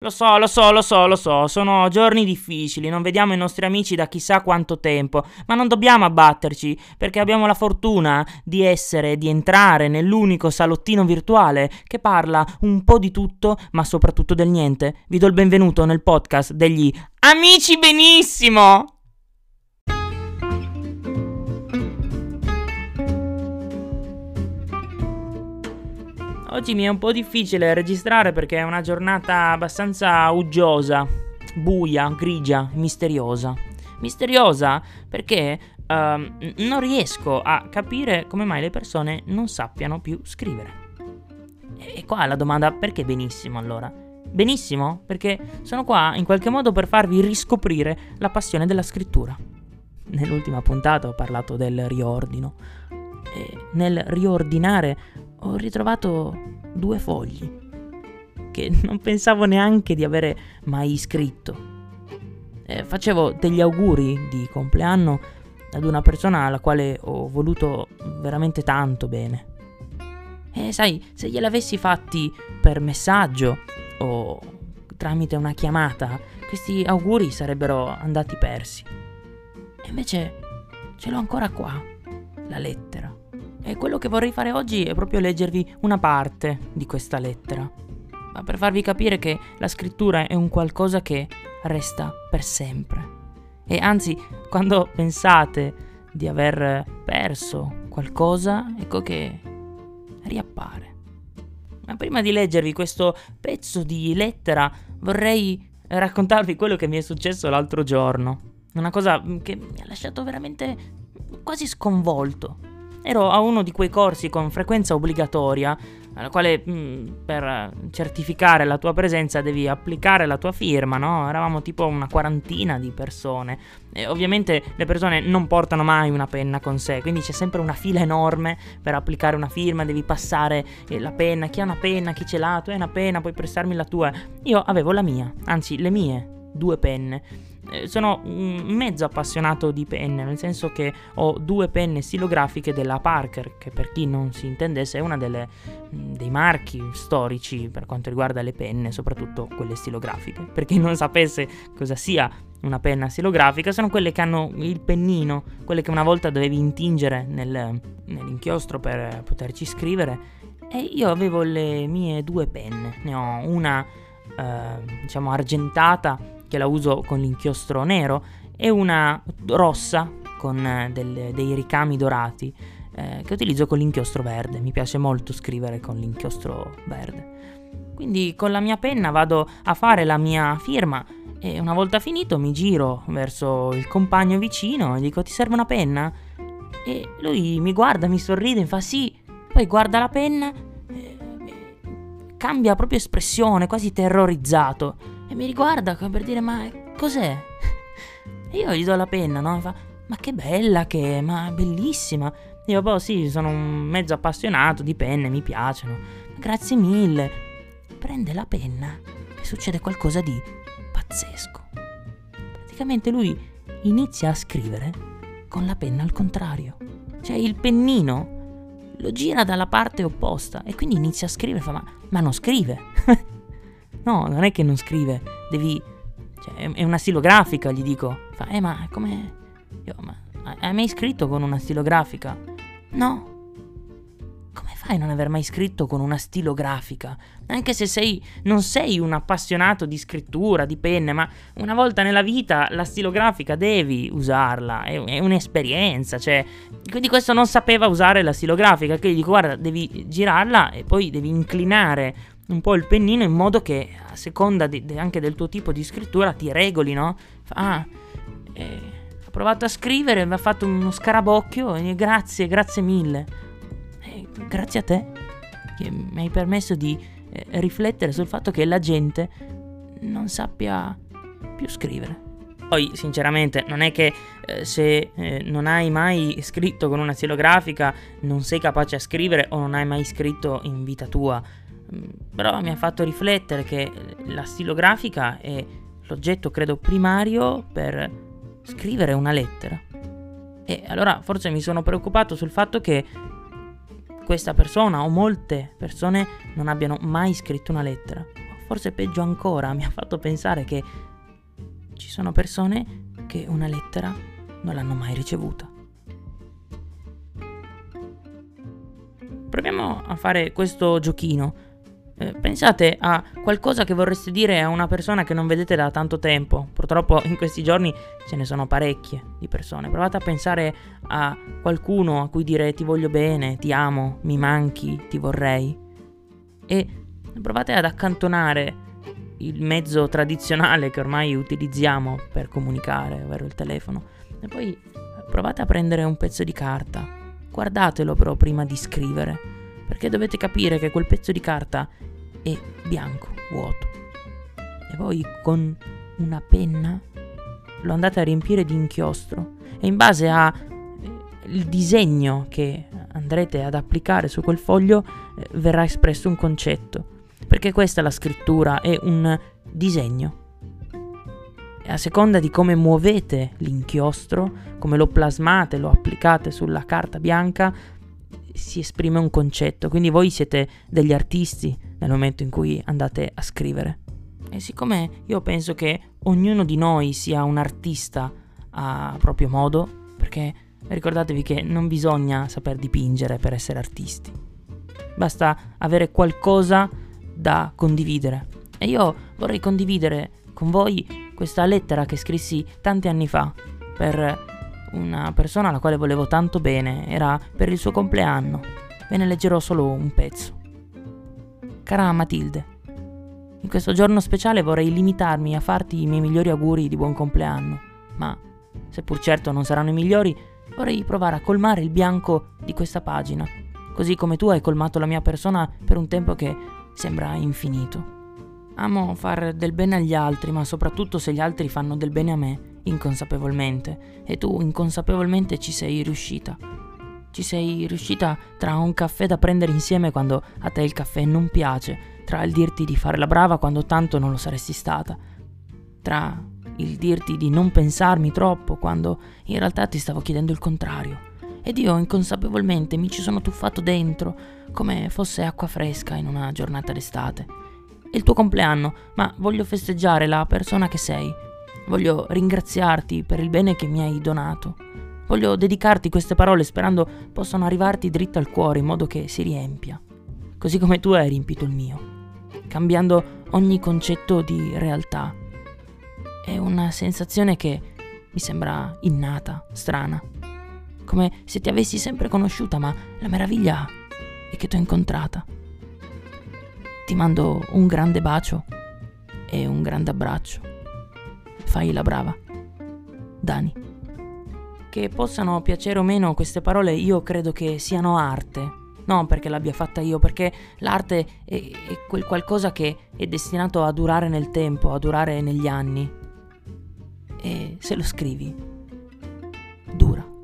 Lo so, lo so, lo so, lo so, sono giorni difficili, non vediamo i nostri amici da chissà quanto tempo, ma non dobbiamo abbatterci, perché abbiamo la fortuna di essere, di entrare nell'unico salottino virtuale che parla un po' di tutto, ma soprattutto del niente. Vi do il benvenuto nel podcast degli Amici Benissimo! Oggi mi è un po' difficile registrare perché è una giornata abbastanza uggiosa, buia, grigia, misteriosa. Misteriosa perché uh, non riesco a capire come mai le persone non sappiano più scrivere. E qua la domanda perché benissimo allora? Benissimo perché sono qua in qualche modo per farvi riscoprire la passione della scrittura. Nell'ultima puntata ho parlato del riordino. E nel riordinare ho ritrovato due fogli che non pensavo neanche di avere mai scritto. Eh, facevo degli auguri di compleanno ad una persona alla quale ho voluto veramente tanto bene. E sai, se gliel'avessi fatti per messaggio o tramite una chiamata, questi auguri sarebbero andati persi. E invece ce l'ho ancora qua, la lettera. E quello che vorrei fare oggi è proprio leggervi una parte di questa lettera, ma per farvi capire che la scrittura è un qualcosa che resta per sempre. E anzi, quando pensate di aver perso qualcosa, ecco che riappare. Ma prima di leggervi questo pezzo di lettera, vorrei raccontarvi quello che mi è successo l'altro giorno. Una cosa che mi ha lasciato veramente quasi sconvolto. Ero a uno di quei corsi con frequenza obbligatoria, alla quale mh, mm, per certificare la tua presenza devi applicare la tua firma, no? Eravamo tipo una quarantina di persone. E ovviamente le persone non portano mai una penna con sé, quindi c'è sempre una fila enorme per applicare una firma, devi passare eh, la penna, chi ha una penna, chi ce l'ha, tu hai una penna, puoi prestarmi la tua. Io avevo la mia, anzi le mie, due penne sono un mezzo appassionato di penne, nel senso che ho due penne stilografiche della Parker, che per chi non si intendesse è uno dei marchi storici per quanto riguarda le penne, soprattutto quelle stilografiche. Per chi non sapesse cosa sia una penna stilografica, sono quelle che hanno il pennino, quelle che una volta dovevi intingere nel, nell'inchiostro per poterci scrivere. E io avevo le mie due penne, ne ho una eh, diciamo argentata che la uso con l'inchiostro nero, e una rossa con eh, del, dei ricami dorati eh, che utilizzo con l'inchiostro verde. Mi piace molto scrivere con l'inchiostro verde. Quindi con la mia penna vado a fare la mia firma e una volta finito mi giro verso il compagno vicino e dico ti serve una penna? E lui mi guarda, mi sorride, mi fa sì, poi guarda la penna, eh, cambia proprio espressione, quasi terrorizzato e mi riguarda come per dire ma cos'è? E io gli do la penna, no? Fa ma che bella che è, ma bellissima. Io boh sì, sono un mezzo appassionato di penne, mi piacciono. Grazie mille. Prende la penna e succede qualcosa di pazzesco. Praticamente lui inizia a scrivere con la penna al contrario. Cioè il pennino lo gira dalla parte opposta e quindi inizia a scrivere, fa ma, ma non scrive. No, non è che non scrive, devi... Cioè, è una stilografica, gli dico. Fa, eh, ma come... Io, ma hai mai scritto con una stilografica? No. Come fai a non aver mai scritto con una stilografica? Anche se sei, non sei un appassionato di scrittura, di penne, ma una volta nella vita la stilografica devi usarla, è, è un'esperienza, cioè... Quindi questo non sapeva usare la stilografica, che gli dico, guarda, devi girarla e poi devi inclinare un po' il pennino in modo che a seconda di, anche del tuo tipo di scrittura ti regoli, no? Ah, eh, ho provato a scrivere, mi ha fatto uno scarabocchio e grazie, grazie mille. Eh, grazie a te che mi hai permesso di eh, riflettere sul fatto che la gente non sappia più scrivere. Poi, sinceramente, non è che eh, se eh, non hai mai scritto con una stilografica non sei capace a scrivere o non hai mai scritto in vita tua. Mm, però mi ha fatto riflettere che la stilografica è l'oggetto, credo, primario per scrivere una lettera. E allora forse mi sono preoccupato sul fatto che questa persona o molte persone non abbiano mai scritto una lettera. forse peggio ancora, mi ha fatto pensare che ci sono persone che una lettera non l'hanno mai ricevuta. Proviamo a fare questo giochino. Eh, pensate a qualcosa che vorreste dire a una persona che non vedete da tanto tempo. Purtroppo in questi giorni ce ne sono parecchie di persone. Provate a pensare a qualcuno a cui dire ti voglio bene, ti amo, mi manchi, ti vorrei. E provate ad accantonare il mezzo tradizionale che ormai utilizziamo per comunicare, ovvero il telefono. E poi provate a prendere un pezzo di carta. Guardatelo però prima di scrivere, perché dovete capire che quel pezzo di carta è bianco, vuoto. E poi con una penna lo andate a riempire di inchiostro e in base al eh, disegno che andrete ad applicare su quel foglio eh, verrà espresso un concetto perché questa è la scrittura, è un disegno. E a seconda di come muovete l'inchiostro, come lo plasmate, lo applicate sulla carta bianca, si esprime un concetto. Quindi voi siete degli artisti nel momento in cui andate a scrivere. E siccome io penso che ognuno di noi sia un artista a proprio modo, perché ricordatevi che non bisogna saper dipingere per essere artisti. Basta avere qualcosa da condividere. E io vorrei condividere con voi questa lettera che scrissi tanti anni fa per una persona alla quale volevo tanto bene, era per il suo compleanno. Ve ne leggerò solo un pezzo. Cara Matilde, in questo giorno speciale vorrei limitarmi a farti i miei migliori auguri di buon compleanno, ma seppur certo non saranno i migliori, vorrei provare a colmare il bianco di questa pagina, così come tu hai colmato la mia persona per un tempo che sembra infinito. Amo far del bene agli altri, ma soprattutto se gli altri fanno del bene a me, inconsapevolmente, e tu inconsapevolmente ci sei riuscita. Ci sei riuscita tra un caffè da prendere insieme quando a te il caffè non piace, tra il dirti di fare la brava quando tanto non lo saresti stata, tra il dirti di non pensarmi troppo quando in realtà ti stavo chiedendo il contrario. Ed io inconsapevolmente mi ci sono tuffato dentro, come fosse acqua fresca in una giornata d'estate. È il tuo compleanno, ma voglio festeggiare la persona che sei. Voglio ringraziarti per il bene che mi hai donato. Voglio dedicarti queste parole sperando possano arrivarti dritto al cuore in modo che si riempia, così come tu hai riempito il mio, cambiando ogni concetto di realtà. È una sensazione che mi sembra innata, strana, come se ti avessi sempre conosciuta, ma la meraviglia e che ti ho incontrata. Ti mando un grande bacio e un grande abbraccio. Fai la brava. Dani. Che possano piacere o meno queste parole, io credo che siano arte. Non perché l'abbia fatta io, perché l'arte è, è quel qualcosa che è destinato a durare nel tempo, a durare negli anni. E se lo scrivi, dura.